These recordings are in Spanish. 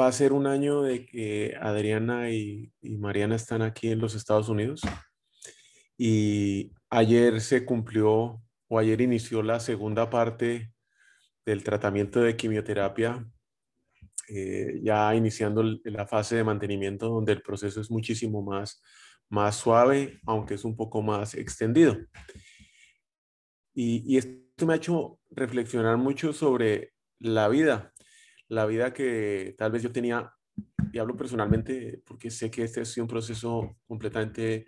Va a ser un año de que Adriana y, Mariana están aquí en los Estados Unidos y ayer se cumplió o ayer inició la segunda parte del tratamiento de quimioterapia, eh, ya iniciando la fase de mantenimiento donde el proceso es muchísimo más, más suave, aunque es un poco más extendido. Y, y esto me ha hecho reflexionar mucho sobre la vida la vida que tal vez yo tenía, y hablo personalmente porque sé que este es un proceso completamente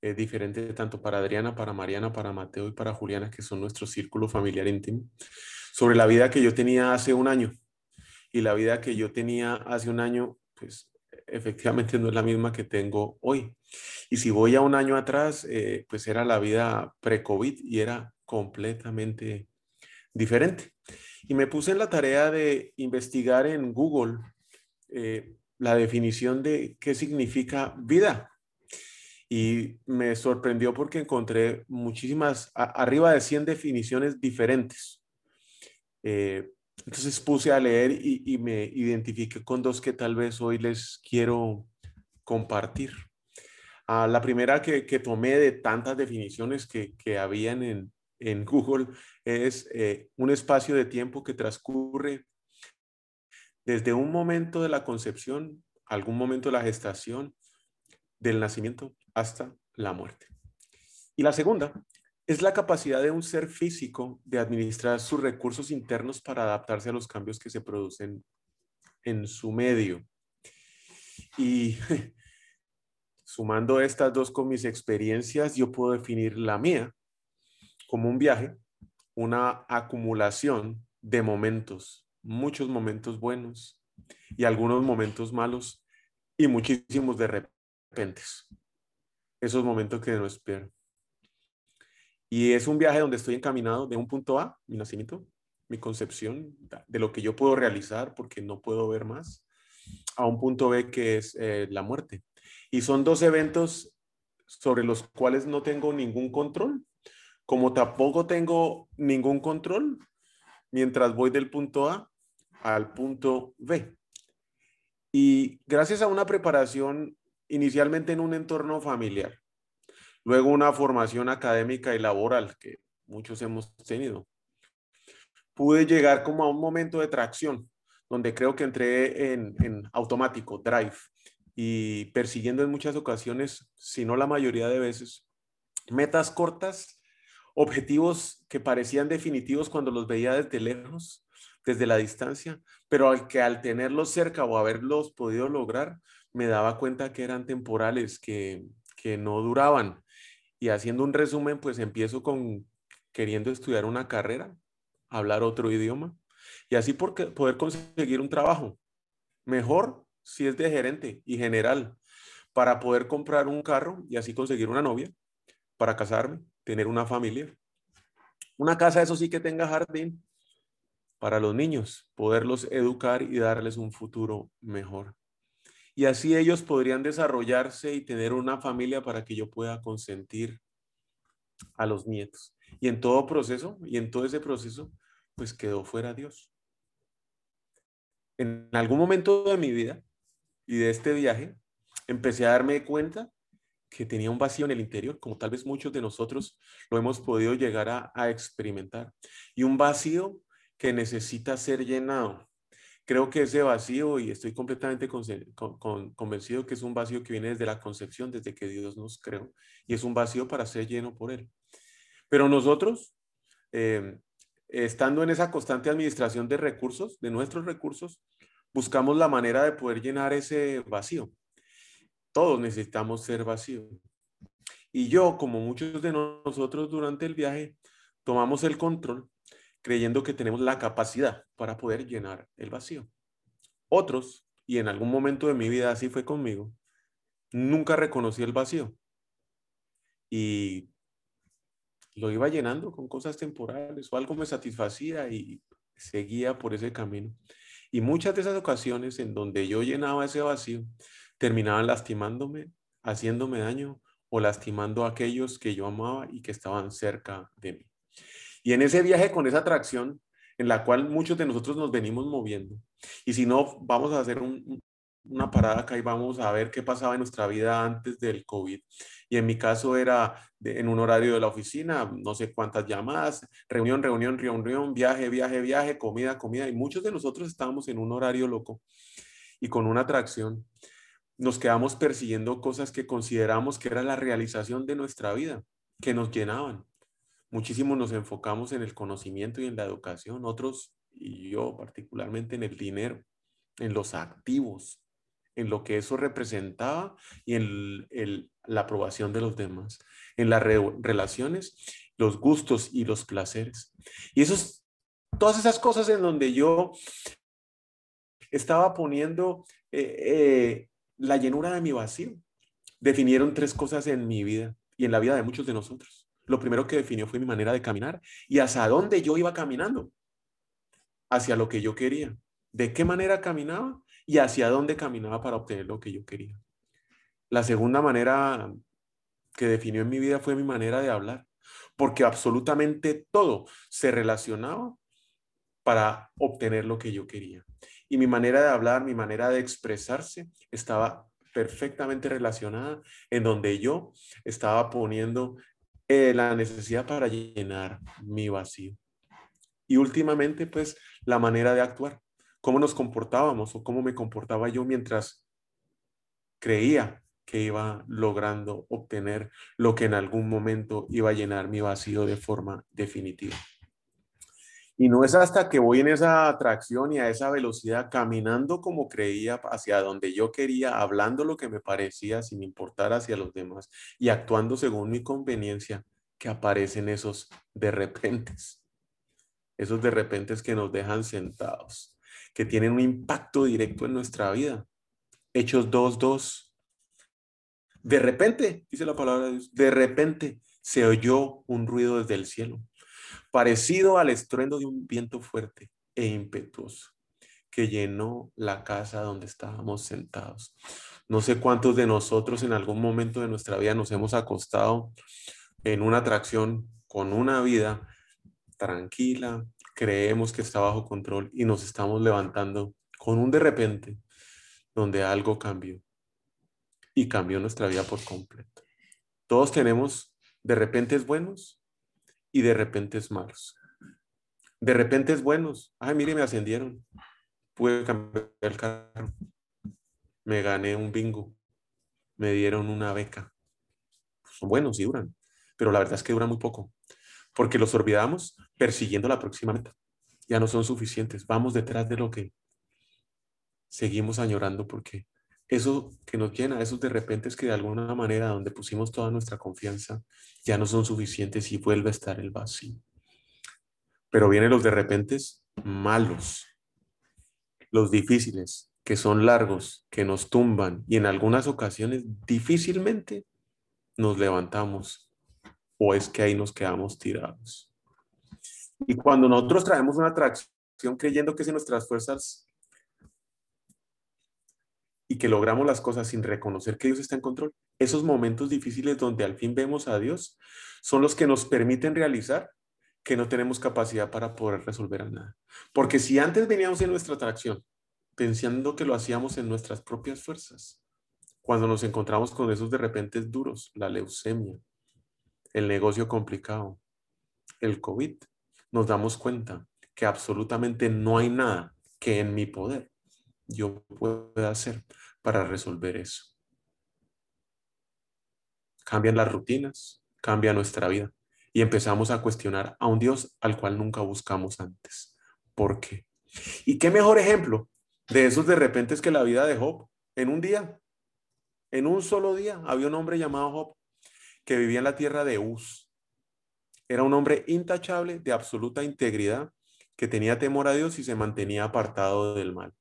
eh, diferente tanto para Adriana, para Mariana, para Mateo y para Juliana, que son nuestro círculo familiar íntimo, sobre la vida que yo tenía hace un año. Y la vida que yo tenía hace un año, pues efectivamente no es la misma que tengo hoy. Y si voy a un año atrás, eh, pues era la vida pre-COVID y era completamente diferente. Y me puse en la tarea de investigar en Google eh, la definición de qué significa vida. Y me sorprendió porque encontré muchísimas, arriba de 100 definiciones diferentes. Eh, entonces puse a leer y, me identifiqué con dos que tal vez hoy les quiero compartir. Ah, la primera que, tomé de tantas definiciones que, que habían en, en Google es eh, un espacio de tiempo que transcurre desde un momento de la concepción, algún momento de la gestación, del nacimiento hasta la muerte. Y la segunda es la capacidad de un ser físico de administrar sus recursos internos para adaptarse a los cambios que se producen en su medio. Y sumando estas dos con mis experiencias, yo puedo definir la mía como un viaje, una acumulación de momentos, muchos momentos buenos y algunos momentos malos y muchísimos de repente. Esos momentos que no espero. Y es un viaje donde estoy encaminado de un punto A, mi nacimiento, mi concepción de lo que yo puedo realizar porque no puedo ver más, a un punto B que es eh, la muerte. Y son dos eventos sobre los cuales no tengo ningún control como tampoco tengo ningún control mientras voy del punto A al punto B. Y gracias a una preparación inicialmente en un entorno familiar, luego una formación académica y laboral que muchos hemos tenido, pude llegar como a un momento de tracción, donde creo que entré en, en automático, drive, y persiguiendo en muchas ocasiones, si no la mayoría de veces, metas cortas objetivos que parecían definitivos cuando los veía desde lejos, desde la distancia, pero al que al tenerlos cerca o haberlos podido lograr, me daba cuenta que eran temporales, que, que no duraban. Y haciendo un resumen, pues empiezo con queriendo estudiar una carrera, hablar otro idioma y así porque poder conseguir un trabajo. Mejor si es de gerente y general, para poder comprar un carro y así conseguir una novia, para casarme, tener una familia. Una casa, eso sí que tenga jardín para los niños, poderlos educar y darles un futuro mejor. Y así ellos podrían desarrollarse y tener una familia para que yo pueda consentir a los nietos. Y en todo proceso, y en todo ese proceso, pues quedó fuera Dios. En algún momento de mi vida y de este viaje, empecé a darme cuenta que tenía un vacío en el interior, como tal vez muchos de nosotros lo hemos podido llegar a, experimentar. Y un vacío que necesita ser llenado. Creo que ese vacío, y estoy completamente convencido que es un vacío que viene desde la concepción, desde que Dios nos creó, y es un vacío para ser lleno por Él. Pero nosotros, em, estando en esa constante administración de recursos, de nuestros recursos, buscamos la manera de poder llenar ese vacío. Todos necesitamos ser vacíos. Y yo, como muchos de nosotros durante el viaje, tomamos el control creyendo que tenemos la capacidad para poder llenar el vacío. Otros, y en algún momento de mi vida así fue conmigo, nunca reconocí el vacío. Y lo iba llenando con cosas temporales o algo me satisfacía y seguía por ese camino. Y muchas de esas ocasiones en donde yo llenaba ese vacío terminaban lastimándome, haciéndome daño o lastimando a aquellos que yo amaba y que estaban cerca de mí. Y en ese viaje con esa atracción en la cual muchos de nosotros nos venimos moviendo, y si no, vamos a hacer una parada acá y vamos a ver qué pasaba en nuestra vida antes del COVID. Y en mi caso era en un horario de la oficina, no sé cuántas llamadas, reunión, reunión, reunión, viaje, viaje, viaje, comida, comida. Y muchos de nosotros estábamos en un horario loco y con una atracción. Nos quedamos persiguiendo cosas que consideramos que era la realización de nuestra vida, que nos llenaban. Muchísimo nos enfocamos en el conocimiento y en la educación, otros, y yo particularmente, en el dinero, en los activos, en lo que eso representaba y en la aprobación de los demás, en las relaciones, los gustos y los placeres. Y esos, todas esas cosas en donde yo estaba poniendo eh, eh, la llenura de mi vacío, definieron tres cosas en mi vida y en la vida de muchos de nosotros lo primero que definió fue mi manera de caminar y hacia dónde yo iba caminando, hacia lo que yo quería, de qué manera caminaba y hacia dónde caminaba para obtener lo que yo quería. La segunda manera que definió en mi vida fue mi manera de hablar, porque absolutamente todo se relacionaba para obtener lo que yo quería. Y mi manera de hablar, mi manera de expresarse estaba perfectamente relacionada en donde yo estaba poniendo eh, la necesidad para llenar mi vacío. Y últimamente, pues, la manera de actuar, cómo nos comportábamos o cómo me comportaba yo mientras creía que iba logrando obtener lo que en algún momento iba a llenar mi vacío de forma definitiva. Y no es hasta que voy en esa atracción y a esa velocidad, caminando como creía, hacia donde yo quería, hablando lo que me parecía, sin importar hacia los demás y actuando según mi conveniencia, que aparecen esos de repentes. Esos de repentes que nos dejan sentados, que tienen un impacto directo en nuestra vida. Hechos 2.2. De repente, dice la palabra de Dios, de repente se oyó un ruido desde el cielo parecido al estruendo de un viento fuerte e impetuoso que llenó la casa donde estábamos sentados. No sé cuántos de nosotros en algún momento de nuestra vida nos hemos acostado en una atracción con una vida tranquila, creemos que está bajo control y nos estamos levantando con un de repente donde algo cambió y cambió nuestra vida por completo. Todos tenemos de repente buenos y de repente es malos. De repente es buenos. Ay, mire, me ascendieron. Pude cambiar el carro. Me gané un bingo. Me dieron una beca. Son buenos y duran, pero la verdad es que duran muy poco, porque los olvidamos persiguiendo la próxima meta. Ya no son suficientes. Vamos detrás de lo que seguimos añorando porque eso que nos llena, esos de repente es que de alguna manera donde pusimos toda nuestra confianza ya no son suficientes y vuelve a estar el vacío. Pero vienen los de repente malos, los difíciles, que son largos, que nos tumban y en algunas ocasiones difícilmente nos levantamos o es que ahí nos quedamos tirados. Y cuando nosotros traemos una atracción creyendo que en nuestras fuerzas y que logramos las cosas sin reconocer que Dios está en control, esos momentos difíciles donde al fin vemos a Dios son los que nos permiten realizar que no tenemos capacidad para poder resolver nada. Porque si antes veníamos en nuestra atracción pensando que lo hacíamos en nuestras propias fuerzas, cuando nos encontramos con esos de repente duros, la leucemia, el negocio complicado, el COVID, nos damos cuenta que absolutamente no hay nada que en mi poder yo pueda hacer para resolver eso. Cambian las rutinas, cambia nuestra vida y empezamos a cuestionar a un Dios al cual nunca buscamos antes. ¿Por qué? ¿Y qué mejor ejemplo de esos de repente es que la vida de Job en un día, en un solo día, había un hombre llamado Job que vivía en la tierra de Uz. Era un hombre intachable, de absoluta integridad, que tenía temor a Dios y se mantenía apartado del mal.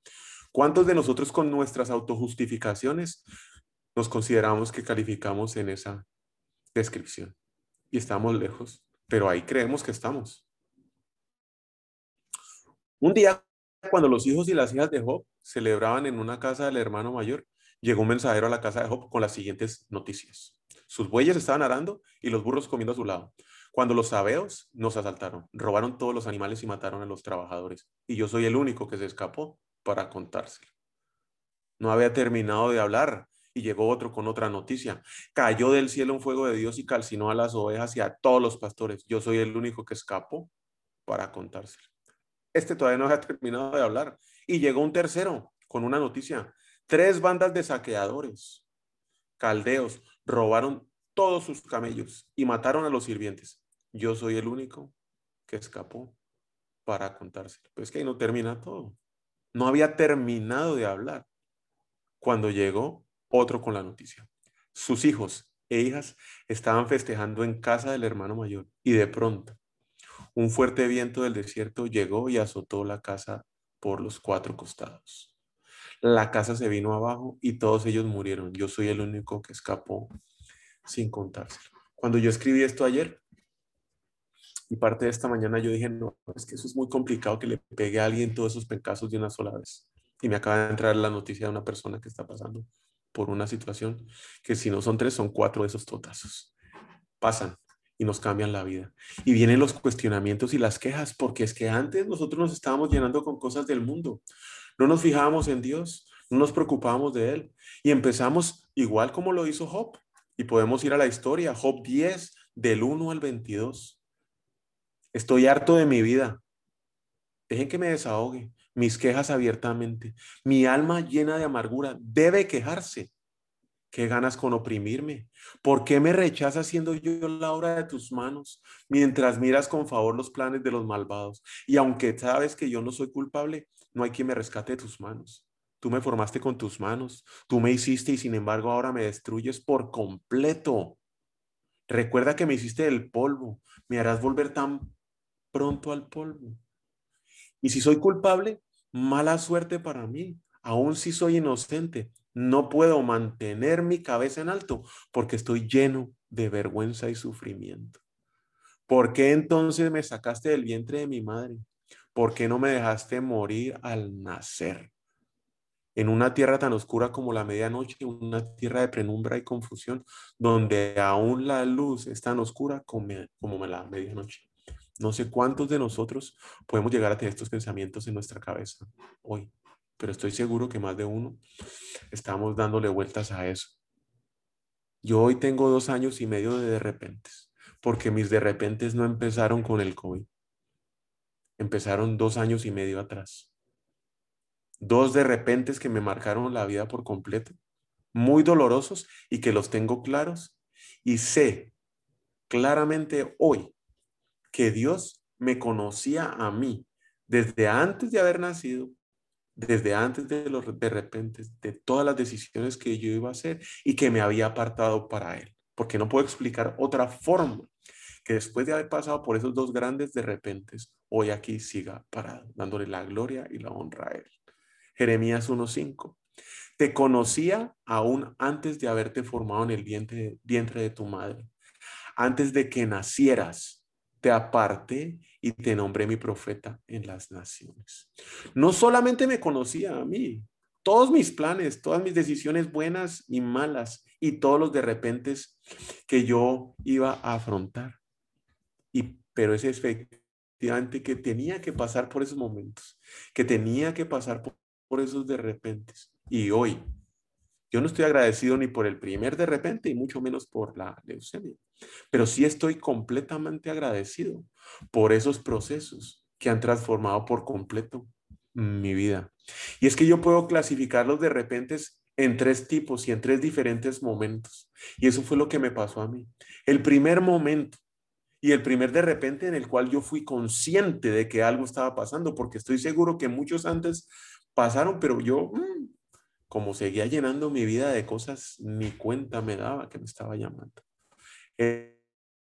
¿Cuántos de nosotros con nuestras autojustificaciones nos consideramos que calificamos en esa descripción? Y estamos lejos, pero ahí creemos que estamos. Un día, cuando los hijos y las hijas de Job celebraban en una casa del hermano mayor, llegó un mensajero a la casa de Job con las siguientes noticias. Sus bueyes estaban arando y los burros comiendo a su lado. Cuando los sabeos nos asaltaron, robaron todos los animales y mataron a los trabajadores. Y yo soy el único que se escapó para contárselo. No había terminado de hablar y llegó otro con otra noticia. Cayó del cielo un fuego de Dios y calcinó a las ovejas y a todos los pastores. Yo soy el único que escapó para contárselo. Este todavía no había terminado de hablar. Y llegó un tercero con una noticia. Tres bandas de saqueadores, caldeos, robaron todos sus camellos y mataron a los sirvientes. Yo soy el único que escapó para contárselo. Pues que ahí no termina todo. No había terminado de hablar cuando llegó otro con la noticia. Sus hijos e hijas estaban festejando en casa del hermano mayor y de pronto un fuerte viento del desierto llegó y azotó la casa por los cuatro costados. La casa se vino abajo y todos ellos murieron. Yo soy el único que escapó sin contárselo. Cuando yo escribí esto ayer y parte de esta mañana, yo dije, no, es que eso es muy complicado que le pegue a alguien todos esos pencazos de una sola vez. Y me acaba de entrar la noticia de una persona que está pasando por una situación que si no son tres, son cuatro de esos totazos. Pasan y nos cambian la vida. Y vienen los cuestionamientos y las quejas, porque es que antes nosotros nos estábamos llenando con cosas del mundo. No nos fijábamos en Dios, no nos preocupábamos de Él. Y empezamos igual como lo hizo Job. Y podemos ir a la historia, Job 10, del 1 al 22. Estoy harto de mi vida. Dejen que me desahogue mis quejas abiertamente. Mi alma llena de amargura debe quejarse. ¿Qué ganas con oprimirme? ¿Por qué me rechazas siendo yo la obra de tus manos mientras miras con favor los planes de los malvados? Y aunque sabes que yo no soy culpable, no hay quien me rescate de tus manos. Tú me formaste con tus manos, tú me hiciste y sin embargo ahora me destruyes por completo. Recuerda que me hiciste del polvo, me harás volver tan pronto al polvo. Y si soy culpable, mala suerte para mí, aun si soy inocente, no puedo mantener mi cabeza en alto porque estoy lleno de vergüenza y sufrimiento. ¿Por qué entonces me sacaste del vientre de mi madre? ¿Por qué no me dejaste morir al nacer? En una tierra tan oscura como la medianoche, una tierra de penumbra y confusión, donde aún la luz es tan oscura como, como la medianoche. No sé cuántos de nosotros podemos llegar a tener estos pensamientos en nuestra cabeza hoy pero estoy seguro que más de uno estamos dándole vueltas a eso. Yo hoy tengo dos años y medio de de repentes, porque mis de repentes no empezaron con el COVID. Empezaron dos años y medio atrás. Dos de repentes que me marcaron la vida por completo, muy dolorosos y que los tengo claros. Y sé claramente hoy que Dios me conocía a mí desde antes de haber nacido desde antes de los de repente, de todas las decisiones que yo iba a hacer y que me había apartado para Él. Porque no puedo explicar otra forma que después de haber pasado por esos dos grandes de repente, hoy aquí siga parado, dándole la gloria y la honra a Él. Jeremías 1.5. Te conocía aún antes de haberte formado en el vientre de tu madre. Antes de que nacieras, te aparté y te nombré mi profeta en las naciones. No solamente me conocía a mí, todos mis planes, todas mis decisiones buenas y malas y todos los de repente que yo iba a afrontar. Y, pero es efectivamente que tenía que pasar por esos momentos, que tenía que pasar por, por esos de repente. Y hoy, yo no estoy agradecido ni por el primer de repente y mucho menos por la leucemia, pero sí estoy completamente agradecido por esos procesos que han transformado por completo mi vida. Y es que yo puedo clasificarlos de repente en tres tipos y en tres diferentes momentos. Y eso fue lo que me pasó a mí. El primer momento y el primer de repente en el cual yo fui consciente de que algo estaba pasando, porque estoy seguro que muchos antes pasaron, pero yo, mm, como seguía llenando mi vida de cosas, ni cuenta me daba que me estaba llamando. El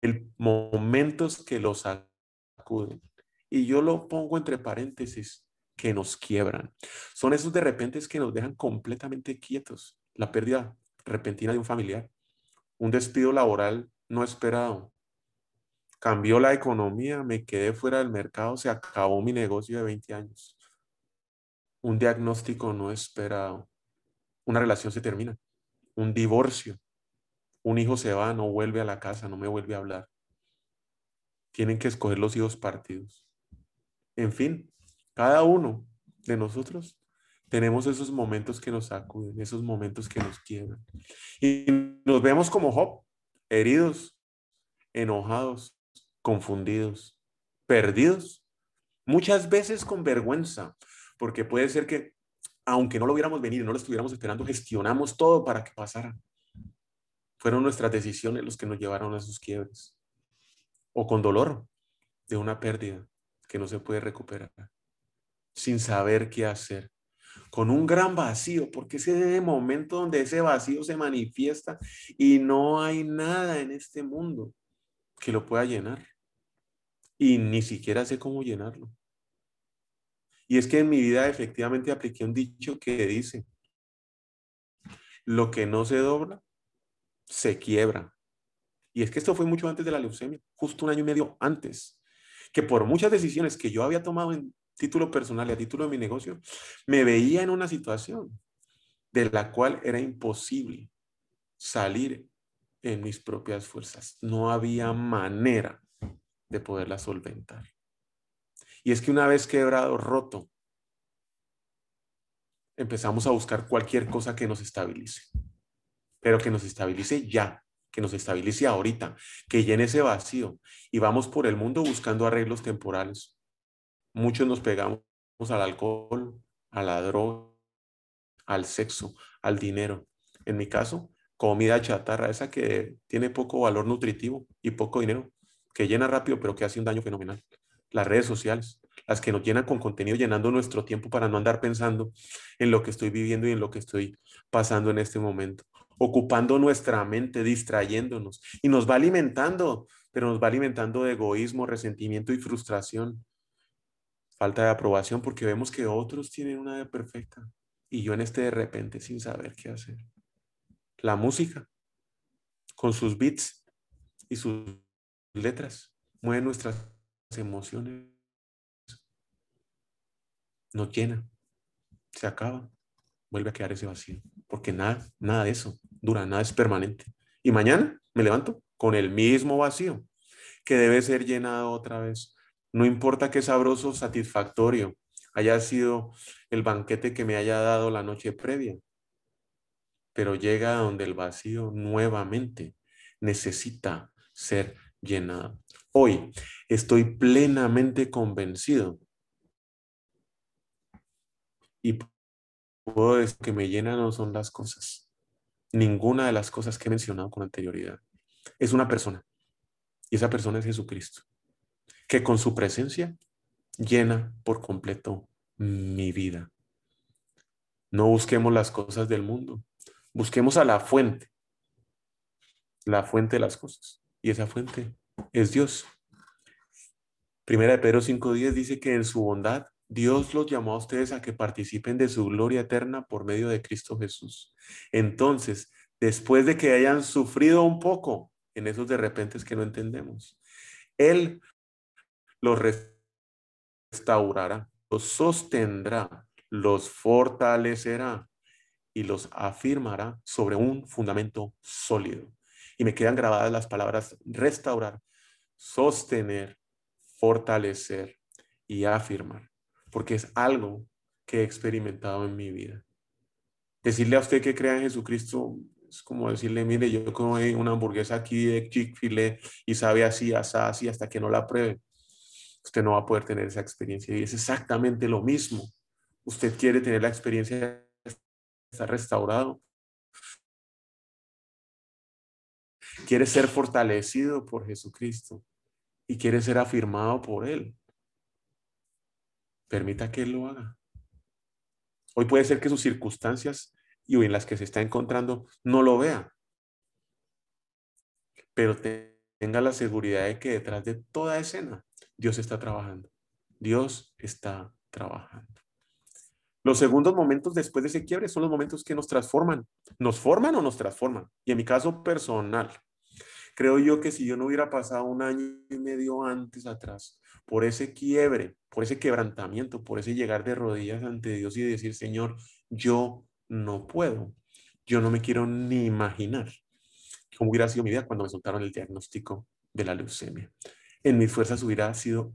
el momentos que los sacuden. Y yo lo pongo entre paréntesis, que nos quiebran. Son esos de repente que nos dejan completamente quietos. La pérdida repentina de un familiar, un despido laboral no esperado. Cambió la economía, me quedé fuera del mercado, se acabó mi negocio de 20 años. Un diagnóstico no esperado. Una relación se termina. Un divorcio. Un hijo se va, no vuelve a la casa, no me vuelve a hablar. Tienen que escoger los hijos partidos. En fin, cada uno de nosotros tenemos esos momentos que nos sacuden, esos momentos que nos quiebran. Y nos vemos como Job, heridos, enojados, confundidos, perdidos, muchas veces con vergüenza, porque puede ser que, aunque no lo hubiéramos venido, no lo estuviéramos esperando, gestionamos todo para que pasara. Fueron nuestras decisiones los que nos llevaron a esos quiebres. O con dolor de una pérdida que no se puede recuperar, sin saber qué hacer con un gran vacío, porque ese es el momento donde ese vacío se manifiesta y no hay nada en este mundo que lo pueda llenar. Y ni siquiera sé cómo llenarlo. Y es que en mi vida efectivamente apliqué un dicho que dice, lo que no se dobla, se quiebra. Y es que esto fue mucho antes de la leucemia, justo un año y medio antes, que por muchas decisiones que yo había tomado en título personal y a título de mi negocio, me veía en una situación de la cual era imposible salir en mis propias fuerzas. No había manera de poderla solventar. Y es que una vez quebrado, roto, empezamos a buscar cualquier cosa que nos estabilice, pero que nos estabilice ya, que nos estabilice ahorita, que llene ese vacío. Y vamos por el mundo buscando arreglos temporales Muchos nos pegamos al alcohol, a la droga, al sexo, al dinero. En mi caso, comida chatarra, esa que tiene poco valor nutritivo y poco dinero, que llena rápido, pero que hace un daño fenomenal. Las redes sociales, las que nos llenan con contenido, llenando nuestro tiempo para no andar pensando en lo que estoy viviendo y en lo que estoy pasando en este momento, ocupando nuestra mente, distrayéndonos y nos va alimentando, pero nos va alimentando de egoísmo, resentimiento y frustración falta de aprobación porque vemos que otros tienen una vida perfecta y yo en este de repente sin saber qué hacer. La música, con sus beats y sus letras, mueve nuestras emociones, nos llena, se acaba, vuelve a quedar ese vacío, porque nada, nada de eso dura, nada es permanente. Y mañana me levanto con el mismo vacío que debe ser llenado otra vez no importa qué sabroso, satisfactorio haya sido el banquete que me haya dado la noche previa, pero llega donde el vacío nuevamente necesita ser llenado. Hoy estoy plenamente convencido y puedo decir que me llenan no son las cosas. Ninguna de las cosas que he mencionado con anterioridad. Es una persona. Y esa persona es Jesucristo que con su presencia llena por completo mi vida. No busquemos las cosas del mundo, busquemos a la fuente, la fuente de las cosas. Y esa fuente es Dios. Primera de Pedro 5.10 dice que en su bondad Dios los llamó a ustedes a que participen de su gloria eterna por medio de Cristo Jesús. Entonces, después de que hayan sufrido un poco en esos de repente que no entendemos, Él los restaurará, los sostendrá, los fortalecerá y los afirmará sobre un fundamento sólido. Y me quedan grabadas las palabras restaurar, sostener, fortalecer y afirmar, porque es algo que he experimentado en mi vida. Decirle a usted que crea en Jesucristo es como decirle, mire, yo como una hamburguesa aquí de Chick-fil-A y sabe así, así, así, hasta que no la pruebe usted no va a poder tener esa experiencia. Y es exactamente lo mismo. Usted quiere tener la experiencia de estar restaurado. Quiere ser fortalecido por Jesucristo y quiere ser afirmado por Él. Permita que Él lo haga. Hoy puede ser que sus circunstancias y en las que se está encontrando no lo vea. Pero tenga la seguridad de que detrás de toda escena Dios está trabajando. Dios está trabajando. Los segundos momentos después de ese quiebre son los momentos que nos transforman. ¿Nos forman o nos transforman? Y en mi caso personal, creo yo que si yo no hubiera pasado un año y medio antes atrás por ese quiebre, por ese quebrantamiento, por ese llegar de rodillas ante Dios y decir, Señor, yo no puedo, yo no me quiero ni imaginar cómo hubiera sido mi vida cuando me soltaron el diagnóstico de la leucemia. En mis fuerzas hubiera sido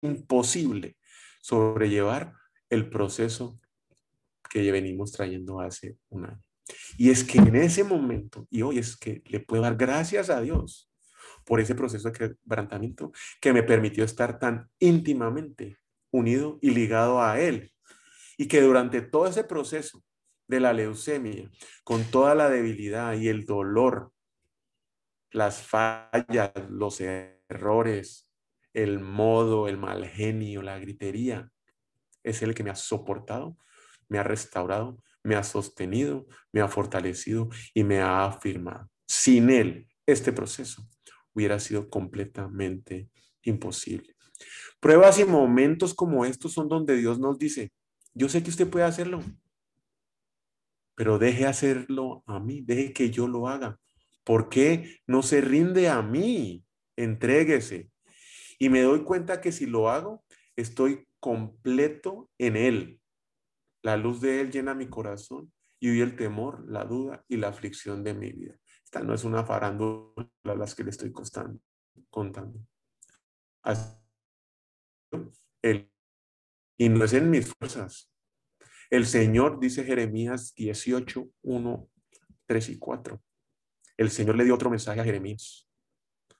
imposible sobrellevar el proceso que venimos trayendo hace un año. Y es que en ese momento, y hoy es que le puedo dar gracias a Dios por ese proceso de quebrantamiento que me permitió estar tan íntimamente unido y ligado a Él. Y que durante todo ese proceso de la leucemia, con toda la debilidad y el dolor, las fallas, los errores, el modo, el mal genio, la gritería, es el que me ha soportado, me ha restaurado, me ha sostenido, me ha fortalecido y me ha afirmado. Sin él, este proceso hubiera sido completamente imposible. Pruebas y momentos como estos son donde Dios nos dice, yo sé que usted puede hacerlo, pero deje hacerlo a mí, deje que yo lo haga. ¿Por qué no se rinde a mí? Entréguese. Y me doy cuenta que si lo hago, estoy completo en Él. La luz de Él llena mi corazón y huye el temor, la duda y la aflicción de mi vida. Esta no es una farándula a las que le estoy contando. y no es en mis fuerzas, el Señor, dice Jeremías 18, 1, 3 y 4. El Señor le dio otro mensaje a Jeremías.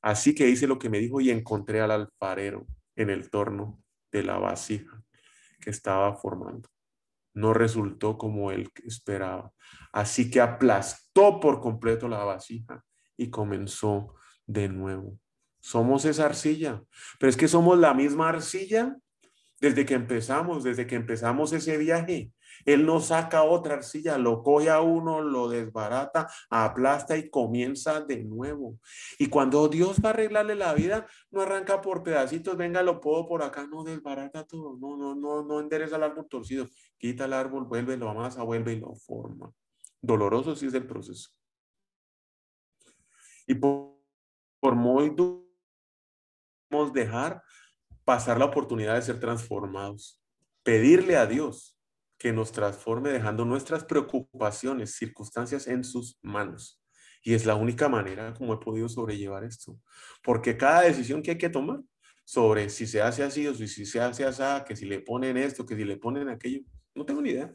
Así que hice lo que me dijo y encontré al alfarero en el torno de la vasija que estaba formando. No resultó como él esperaba. Así que aplastó por completo la vasija y comenzó de nuevo. Somos esa arcilla, pero es que somos la misma arcilla desde que empezamos, desde que empezamos ese viaje. Él no saca otra arcilla, lo coge a uno, lo desbarata, aplasta y comienza de nuevo. Y cuando Dios va a arreglarle la vida, no arranca por pedacitos, venga, lo puedo por acá, no desbarata todo, no, no, no, no endereza el árbol torcido, quita el árbol, vuelve, lo amasa, vuelve y lo forma. Doloroso sí es el proceso. Y por, por muy duro dejar pasar la oportunidad de ser transformados. Pedirle a Dios que nos transforme dejando nuestras preocupaciones, circunstancias en sus manos. Y es la única manera como he podido sobrellevar esto. Porque cada decisión que hay que tomar sobre si se hace así o si se hace así, que si le ponen esto, que si le ponen aquello, no tengo ni idea.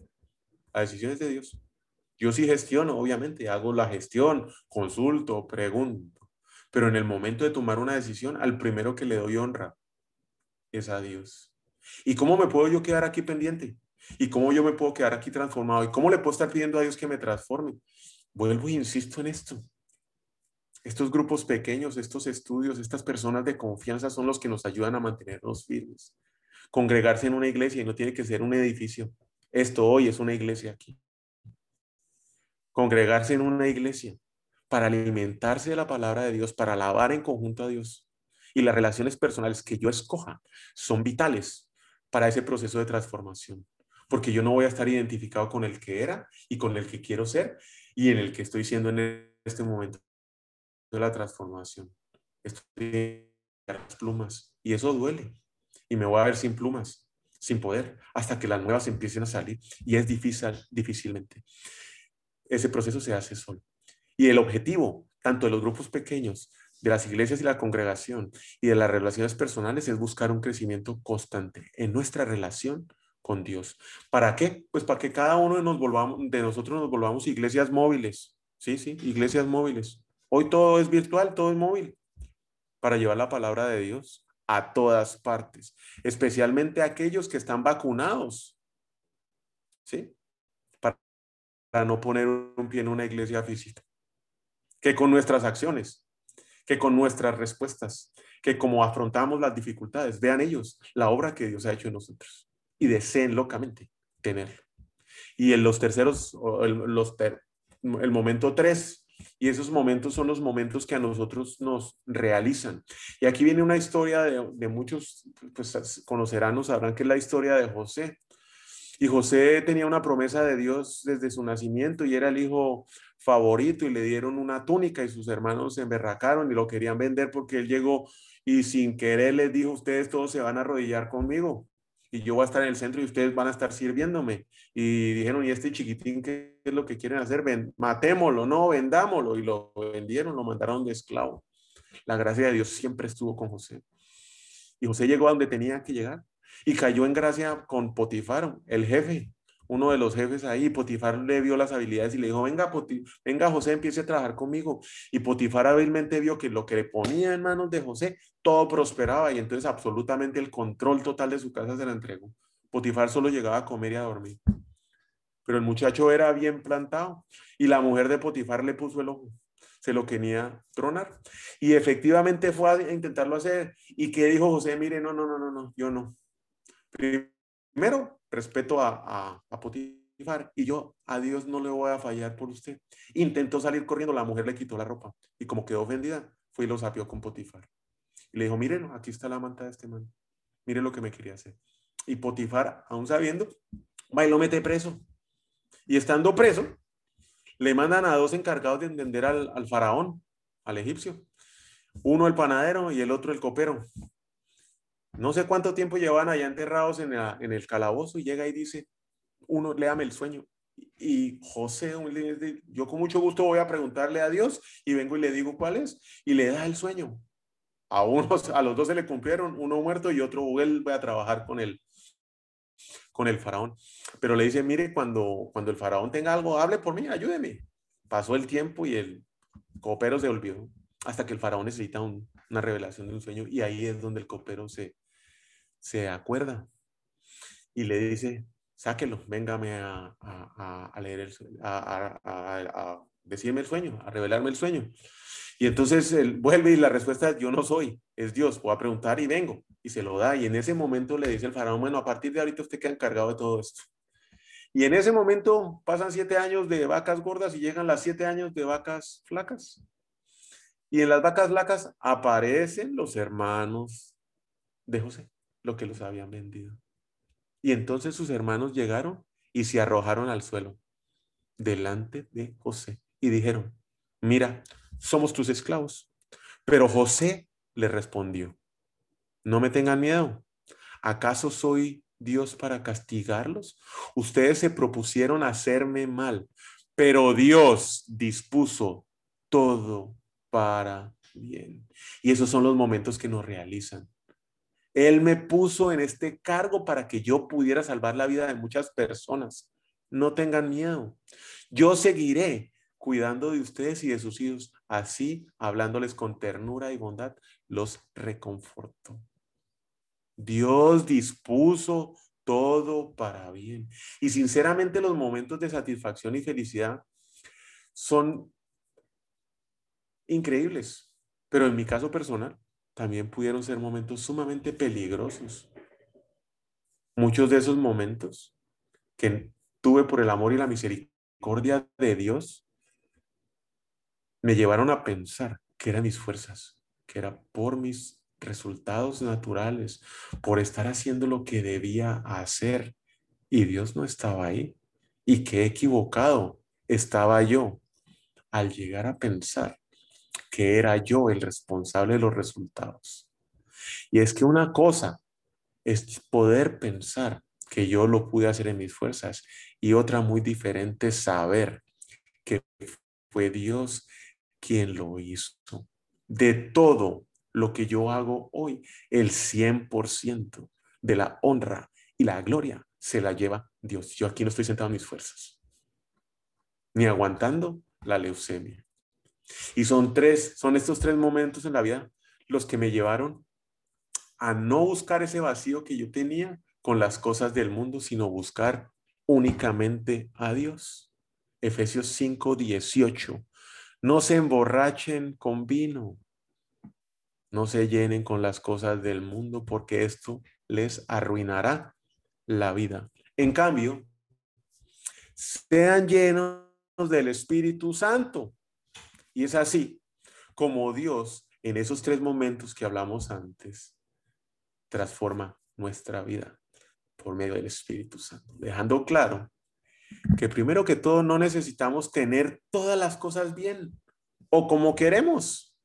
La decisión es de Dios. Yo sí gestiono, obviamente, hago la gestión, consulto, pregunto. Pero en el momento de tomar una decisión, al primero que le doy honra es a Dios. ¿Y cómo me puedo yo quedar aquí pendiente? ¿Y cómo yo me puedo quedar aquí transformado? ¿Y cómo le puedo estar pidiendo a Dios que me transforme? Vuelvo y insisto en esto. Estos grupos pequeños, estos estudios, estas personas de confianza son los que nos ayudan a mantenernos firmes. Congregarse en una iglesia y no tiene que ser un edificio. Esto hoy es una iglesia aquí. Congregarse en una iglesia para alimentarse de la palabra de Dios, para alabar en conjunto a Dios. Y las relaciones personales que yo escoja son vitales para ese proceso de transformación porque yo no voy a estar identificado con el que era y con el que quiero ser y en el que estoy siendo en este momento de la transformación. Estoy las plumas y eso duele y me voy a ver sin plumas, sin poder, hasta que las nuevas empiecen a salir y es difícil, difícilmente. Ese proceso se hace solo. Y el objetivo, tanto de los grupos pequeños, de las iglesias y la congregación y de las relaciones personales es buscar un crecimiento constante en nuestra relación con Dios. ¿Para qué? Pues para que cada uno de, nos volvamos, de nosotros nos volvamos iglesias móviles. Sí, sí, iglesias móviles. Hoy todo es virtual, todo es móvil. Para llevar la palabra de Dios a todas partes, especialmente aquellos que están vacunados. ¿Sí? Para no poner un pie en una iglesia física. Que con nuestras acciones, que con nuestras respuestas, que como afrontamos las dificultades, vean ellos la obra que Dios ha hecho en nosotros y deseen locamente tenerlo. Y en los terceros, los el momento tres Y esos momentos son los momentos que a nosotros nos realizan. Y aquí viene una historia de, muchos, pues conocerán o sabrán que es la historia de José. Y José tenía una promesa de Dios desde su nacimiento y era el hijo favorito y le dieron una túnica y sus hermanos se emberracaron y lo querían vender porque él llegó y sin querer les dijo, ustedes todos se van a arrodillar conmigo y yo voy a estar en el centro y ustedes van a estar sirviéndome. Y dijeron, ¿y este chiquitín qué es lo que quieren hacer? Ven, matémoslo, no, vendámoslo. Y lo vendieron, lo mandaron de esclavo. La gracia de Dios siempre estuvo con José. Y José llegó a donde tenía que llegar y cayó en gracia con Potifar, el jefe, uno de los jefes ahí. Potifar le vio las habilidades y le dijo, venga, venga José, empiece a trabajar conmigo. Y Potifar hábilmente vio que lo que le ponía en manos de José, todo prosperaba y entonces absolutamente el control total de su casa se la entregó. Potifar solo llegaba a comer y a dormir. Pero el muchacho era bien plantado y la mujer de Potifar le puso el ojo se lo quería tronar. Y efectivamente fue a intentarlo hacer. ¿Y qué dijo José? Mire, no, no, no, no, no, yo no. Primero, respeto a, a, Potifar y yo a Dios no le voy a fallar por usted. Intentó salir corriendo, la mujer le quitó la ropa y como quedó ofendida, fue y lo sapió con Potifar. Y le dijo, miren, aquí está la manta de este man. Mire lo que me quería hacer. Y Potifar, aún sabiendo, va y lo mete preso. Y estando preso, le mandan a dos encargados de entender al, al faraón, al egipcio. Uno el panadero y el otro el copero. No sé cuánto tiempo llevan allá enterrados en, el calabozo y llega y dice, uno, léame el sueño. Y José, yo con mucho gusto voy a preguntarle a Dios y vengo y le digo cuál es y le da el sueño. A unos, a los dos se le cumplieron, uno muerto y otro vuelve a trabajar con con el faraón. Pero le dice, mire, cuando, cuando el faraón tenga algo, hable por mí, ayúdeme. Pasó el tiempo y el copero se olvidó hasta que el faraón necesita una revelación de un sueño y ahí es donde el copero se, se acuerda y le dice, sáquelo, véngame a, a, leer el sueño, a, decirme el sueño, a revelarme el sueño. Y entonces él vuelve y la respuesta es, yo no soy, es Dios, voy a preguntar y vengo. Y se lo da. Y en ese momento le dice el faraón, bueno, a partir de ahorita usted queda encargado de todo esto. Y en ese momento pasan siete años de vacas gordas y llegan las siete años de vacas flacas. Y en las vacas flacas aparecen los hermanos de José lo que los habían vendido. Y entonces sus hermanos llegaron y se arrojaron al suelo delante de José y dijeron, mira, somos tus esclavos. Pero José le respondió, no me tengan miedo. ¿Acaso soy Dios para castigarlos? Ustedes se propusieron hacerme mal, pero Dios dispuso todo para bien. Y esos son los momentos que nos realizan. Él me puso en este cargo para que yo pudiera salvar la vida de muchas personas. No tengan miedo. Yo seguiré cuidando de ustedes y de sus hijos. Así, hablándoles con ternura y bondad, los reconforto. Dios dispuso todo para bien. Y sinceramente los momentos de satisfacción y felicidad son increíbles. Pero en mi caso personal, también pudieron ser momentos sumamente peligrosos. Muchos de esos momentos que tuve por el amor y la misericordia de Dios me llevaron a pensar que eran mis fuerzas, que era por mis resultados naturales, por estar haciendo lo que debía hacer. Y Dios no estaba ahí. Y qué equivocado estaba yo al llegar a pensar que era yo el responsable de los resultados. Y es que una cosa es poder pensar que yo lo pude hacer en mis fuerzas y otra muy diferente saber que fue Dios quien lo hizo. De todo lo que yo hago hoy, el 100% de la honra y la gloria se la lleva Dios. Yo aquí no estoy sentado en mis fuerzas, ni aguantando la leucemia, y son tres, son estos tres momentos en la vida los que me llevaron a no buscar ese vacío que yo tenía con las cosas del mundo, sino buscar únicamente a Dios. Efesios 5, 18. No se emborrachen con vino, no se llenen con las cosas del mundo, porque esto les arruinará la vida. En cambio, sean llenos del Espíritu Santo Y es así como Dios, en esos tres momentos que hablamos antes, transforma nuestra vida por medio del Espíritu Santo, dejando claro que primero que todo no necesitamos tener todas las cosas bien o como queremos,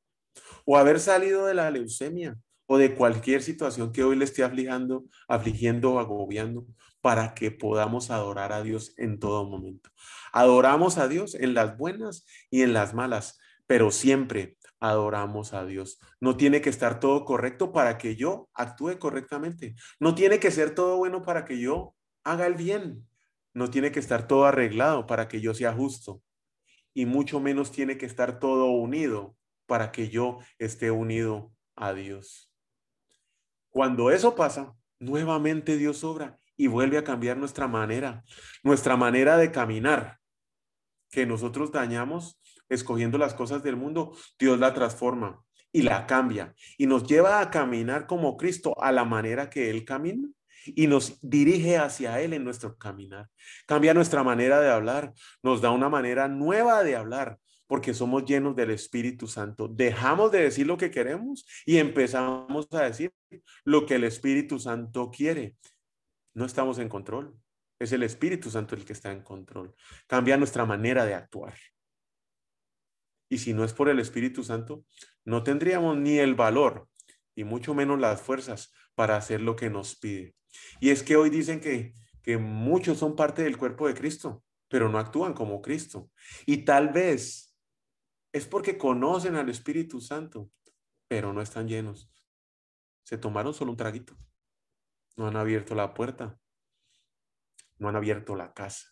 o haber salido de la leucemia o de cualquier situación que hoy le esté afligiendo, afligiendo o agobiando, para que podamos adorar a Dios en todo momento. Adoramos a Dios en las buenas y en las malas, pero siempre adoramos a Dios. No tiene que estar todo correcto para que yo actúe correctamente. No tiene que ser todo bueno para que yo haga el bien. No tiene que estar todo arreglado para que yo sea justo. Y mucho menos tiene que estar todo unido para que yo esté unido a Dios. Cuando eso pasa, nuevamente Dios obra y vuelve a cambiar nuestra manera, nuestra manera de caminar, que nosotros dañamos escogiendo las cosas del mundo, Dios la transforma y la cambia y nos lleva a caminar como Cristo a la manera que Él camina y nos dirige hacia Él en nuestro caminar. Cambia nuestra manera de hablar, nos da una manera nueva de hablar porque somos llenos del Espíritu Santo. Dejamos de decir lo que queremos y empezamos a decir lo que el Espíritu Santo quiere. No estamos en control. Es el Espíritu Santo el que está en control. Cambia nuestra manera de actuar. Y si no es por el Espíritu Santo, no tendríamos ni el valor y mucho menos las fuerzas para hacer lo que nos pide. Y es que hoy dicen que, que muchos son parte del cuerpo de Cristo, pero no actúan como Cristo. Y tal vez es porque conocen al Espíritu Santo, pero no están llenos. Se tomaron solo un traguito. No han abierto la puerta. No han abierto la casa.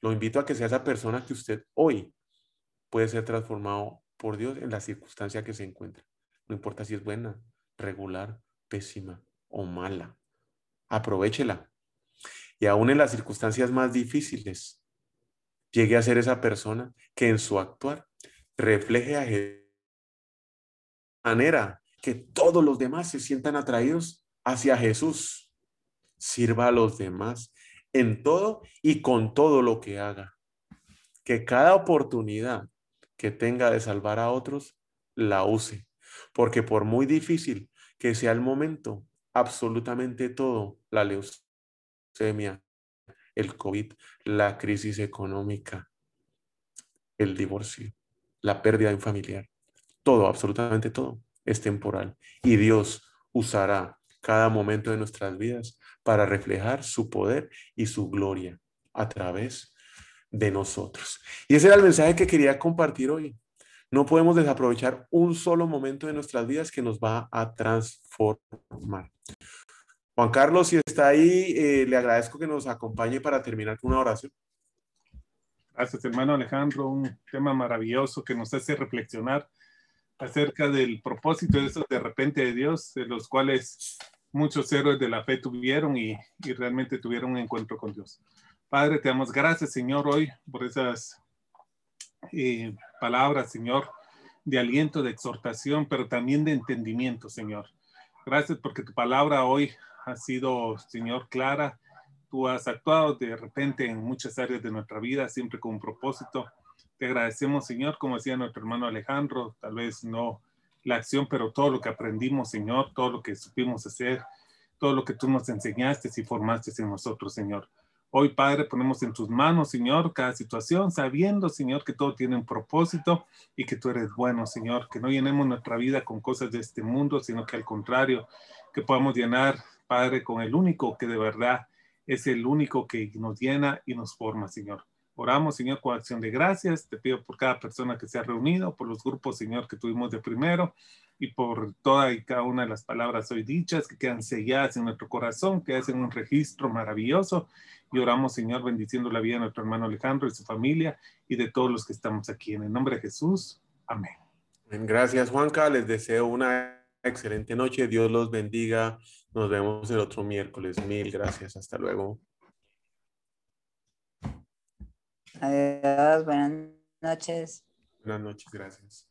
Lo invito a que sea esa persona que usted hoy puede ser transformado por Dios en la circunstancia que se encuentra. No importa si es buena, regular, pésima o mala. Aprovechela. Y aún en las circunstancias más difíciles, llegue a ser esa persona que en su actuar refleje a Jesús de manera que todos los demás se sientan atraídos hacia Jesús. Sirva a los demás en todo y con todo lo que haga. Que cada oportunidad que tenga de salvar a otros, la use. Porque por muy difícil que sea el momento, absolutamente todo, la leucemia, el COVID, la crisis económica, el divorcio, la pérdida de un familiar, todo, absolutamente todo, es temporal. Y Dios usará cada momento de nuestras vidas para reflejar su poder y su gloria a través de nosotros. Y ese era el mensaje que quería compartir hoy. No podemos desaprovechar un solo momento de nuestras vidas que nos va a transformar. Juan Carlos, si está ahí, eh, le agradezco que nos acompañe para terminar con una oración. Gracias, hermano Alejandro. Un tema maravilloso que nos hace reflexionar acerca del propósito de esos de repente de Dios, de los cuales muchos héroes de la fe tuvieron y, y realmente tuvieron un encuentro con Dios. Padre, te damos gracias, Señor, hoy por esas eh, palabras, Señor, de aliento, de exhortación, pero también de entendimiento, Señor. Gracias porque tu palabra hoy ha sido, Señor, clara. Tú has actuado de repente en muchas áreas de nuestra vida, siempre con un propósito. Te agradecemos, Señor, como decía nuestro hermano Alejandro, tal vez no la acción, pero todo lo que aprendimos, Señor, todo lo que supimos hacer, todo lo que tú nos enseñaste y formaste en nosotros, Señor. Hoy, Padre, ponemos en tus manos, Señor, cada situación, sabiendo, Señor, que todo tiene un propósito y que tú eres bueno, Señor, que no llenemos nuestra vida con cosas de este mundo, sino que al contrario, que podamos llenar, Padre, con el único que de verdad es el único que nos llena y nos forma, Señor. Oramos, Señor, con acción de gracias. Te pido por cada persona que se ha reunido, por los grupos, Señor, que tuvimos de primero y por toda y cada una de las palabras hoy dichas que quedan selladas en nuestro corazón, que hacen un registro maravilloso. Y oramos, Señor, bendiciendo la vida de nuestro hermano Alejandro y su familia y de todos los que estamos aquí. En el nombre de Jesús. Amén. Gracias, Juanca. Les deseo una excelente noche. Dios los bendiga. Nos vemos el otro miércoles. Mil gracias. Hasta luego. Adiós, buenas noches. Buenas noches, gracias.